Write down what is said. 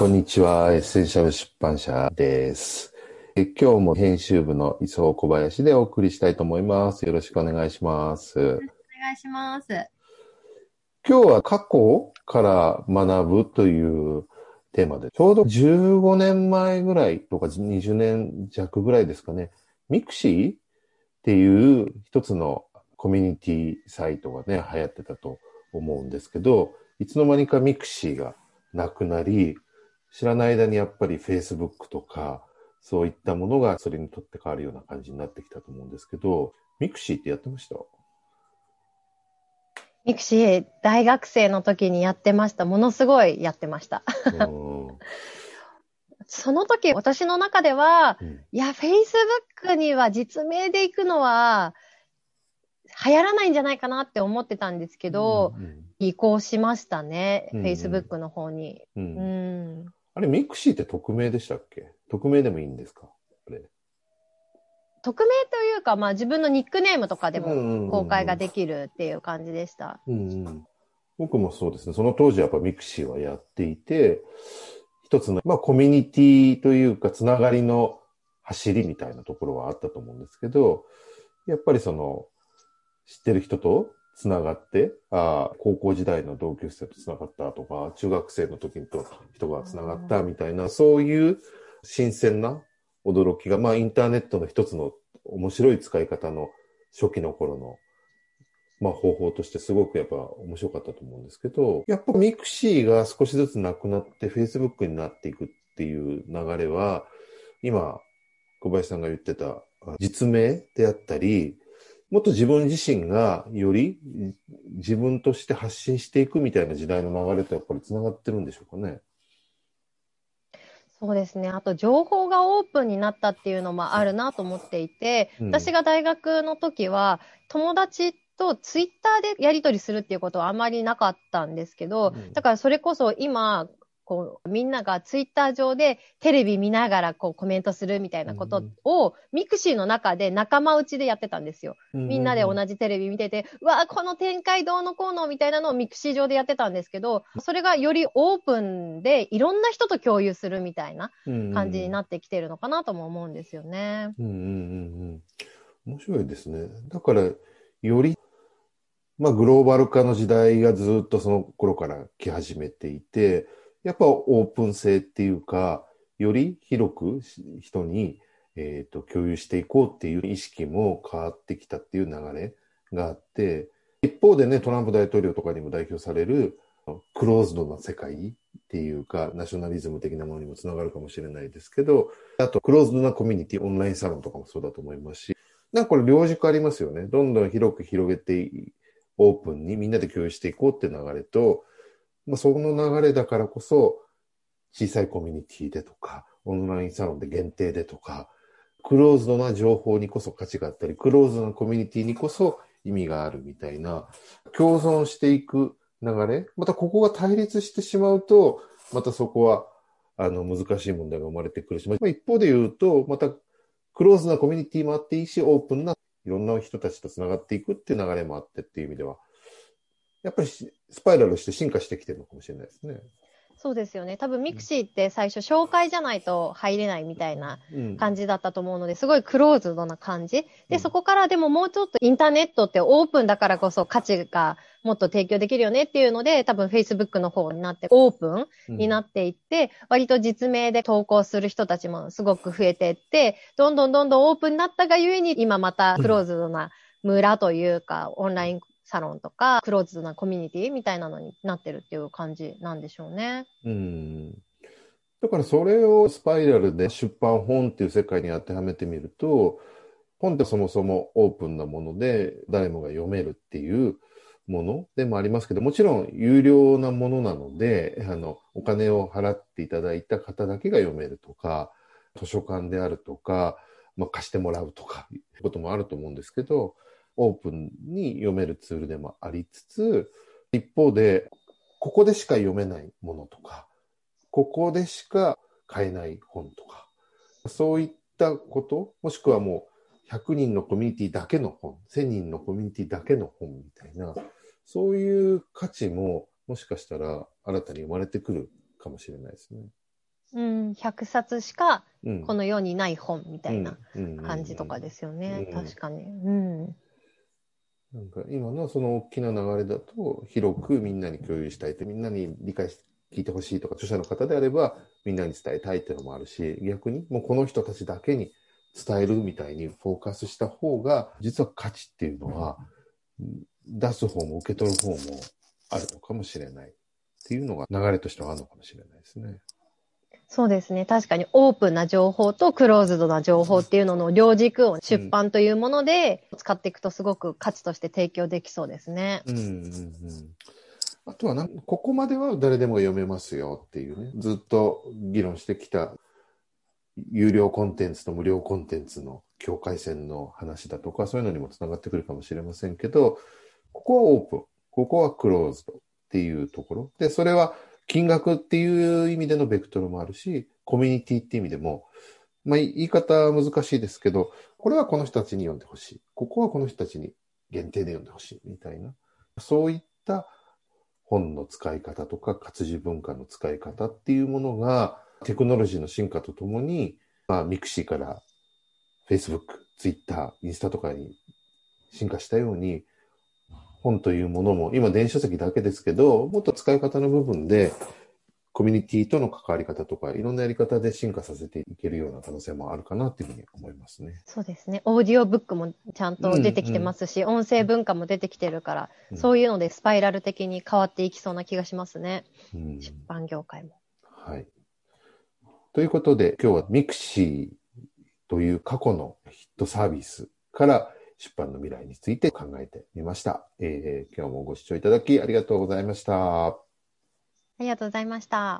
こんにちは。エッセンシャル出版社です。え今日も編集部の磯小林でお送りしたいと思います。よろしくお願いします。お願いします。今日は過去から学ぶというテーマで、ちょうど15年前ぐらいとか20年弱ぐらいですかね、ミクシーっていう一つのコミュニティサイトがね、流行ってたと思うんですけど、いつの間にかミクシーがなくなり、知らない間にやっぱり Facebook とか、そういったものがそれにとって変わるような感じになってきたと思うんですけど、ミクシーってやってました？ミクシー、大学生の時にやってました。ものすごいやってました。その時、私の中では、うん、いや、Facebook には実名で行くのは、流行らないんじゃないかなって思ってたんですけど、うんうん、移行しましたね、うんうん、Facebook の方に。うん、うん、あれ、ミクシーって匿名でしたっけ？匿名でもいいんですか？あれ。匿名というか、まあ自分のニックネームとかでも公開ができるっていう感じでした。うんうん、僕もそうですね。その当時やっぱミクシーはやっていて、一つの、まあコミュニティというか、つながりの走りみたいなところはあったと思うんですけど、やっぱりその、知ってる人とつながって、あ高校時代の同級生とつながったとか、中学生の時と人がつながったみたいな、そういう新鮮な驚きが、まあインターネットの一つの面白い使い方の初期の頃の、まあ方法としてすごくやっぱ面白かったと思うんですけど、やっぱミクシーが少しずつなくなって Facebook になっていくっていう流れは、今、小林さんが言ってた実名であったり、もっと自分自身がより自分として発信していくみたいな時代の流れとやっぱり繋がってるんでしょうかね。そうですね。あと、情報がオープンになったっていうのもあるなと思っていて、うん、私が大学の時は、友達とツイッターでやり取りするっていうことはあまりなかったんですけど、うん、だからそれこそ今、こう、みんながツイッター上でテレビ見ながらこうコメントするみたいなことを、ミクシーの中で仲間内でやってたんですよ。みんなで同じテレビ見てて、うわこの展開どうのこうのみたいなのをミクシー上でやってたんですけど、それがよりオープンでいろんな人と共有するみたいな感じになってきてるのかなとも思うんですよね。うんうんうんうん。面白いですね。だから、よりまあ、グローバル化の時代がずっとその頃から来始めていて、やっぱオープン性っていうか、より広く人に、えーと、共有していこうっていう意識も変わってきたっていう流れがあって、一方でね、トランプ大統領とかにも代表されるクローズドな世界っていうか、ナショナリズム的なものにもつながるかもしれないですけど、あとクローズドなコミュニティ、オンラインサロンとかもそうだと思いますし、なんかこれ両軸ありますよね。どんどん広く広げて、オープンにみんなで共有していこうって流れと、まあ、その流れだからこそ、小さいコミュニティでとか、オンラインサロンで限定でとか、クローズドな情報にこそ価値があったり、クローズドなコミュニティにこそ意味があるみたいな、共存していく流れ、またここが対立してしまうと、またそこは、あの、難しい問題が生まれてくるし、まあ、一方で言うと、また、クローズなコミュニティもあっていいし、オープンないろんな人たちと繋がっていくっていう流れもあってっていう意味では、やっぱりスパイラルして進化してきてるのかもしれないですね。そうですよね。多分ミクシーって最初紹介じゃないと入れないみたいな感じだったと思うので、すごいクローズドな感じ。で、そこからでももうちょっとインターネットってオープンだからこそ価値がもっと提供できるよねっていうので、多分 Facebook の方になってオープンになっていって、割と実名で投稿する人たちもすごく増えていって、どんどんどんどんオープンになったがゆえに今またクローズドな村というか、オンラインサロンとか、クローズなコミュニティみたいなのになってるっていう感じなんでしょうね。うん。だからそれをスパイラルで出版本っていう世界に当てはめてみると、本ってそもそもオープンなもので誰もが読めるっていうものでもありますけど、もちろん有料なものなので、あの、お金を払っていただいた方だけが読めるとか、図書館であるとか、まあ、貸してもらうとか、いうこともあると思うんですけど、オープンに読めるツールでもありつつ、一方で、ここでしか読めないものとか、ここでしか買えない本とか、そういったこと、もしくはもう100人のコミュニティだけの本、1000人のコミュニティだけの本みたいな、そういう価値ももしかしたら新たに生まれてくるかもしれないですね。うん、100冊しかうんこの世にない本みたいな感感じとかですよね。うん確かに。うん。なんか今のその大きな流れだと広くみんなに共有したいってみんなに理解して聞いてほしいとか著者の方であればみんなに伝えたいっていうのもあるし逆にもうこの人たちだけに伝えるみたいにフォーカスした方が実は価値っていうのは出す方も受け取る方もあるのかもしれないっていうのが流れとしてはあるのかもしれないですね。そうですね。確かにオープンな情報とクローズドな情報っていうのの両軸を出版というもので使っていくとすごく価値として提供できそうですね。うんうんうんあとはなんここまでは誰でも読めますよっていうね、ずっと議論してきた有料コンテンツと無料コンテンツの境界線の話だとか、そういうのにもつながってくるかもしれませんけど、ここはオープン、ここはクローズドっていうところ。で、それは金額っていう意味でのベクトルもあるし、コミュニティって意味でも、まあ言い方は難しいですけど、これはこの人たちに読んでほしい。ここはこの人たちに限定で読んでほしいみたいな。そういった本の使い方とか活字文化の使い方っていうものがテクノロジーの進化とともに、まあ、ミクシーから Facebook、Twitter、インスタとかに進化したように、本というものも、今電子書籍だけですけど、もっと使い方の部分で、コミュニティとの関わり方とか、いろんなやり方で進化させていけるような可能性もあるかなっていうふうに思いますね。そうですね。オーディオブックもちゃんと出てきてますし、音声文化も出てきてるから、うんそういうのでスパイラル的に変わっていきそうな気がしますね。うん出版業界も。はい。ということで、今日は mixi という過去のヒットサービスから出版の未来について考えてみました。えー今日もご視聴いただきありがとうございました。ありがとうございました。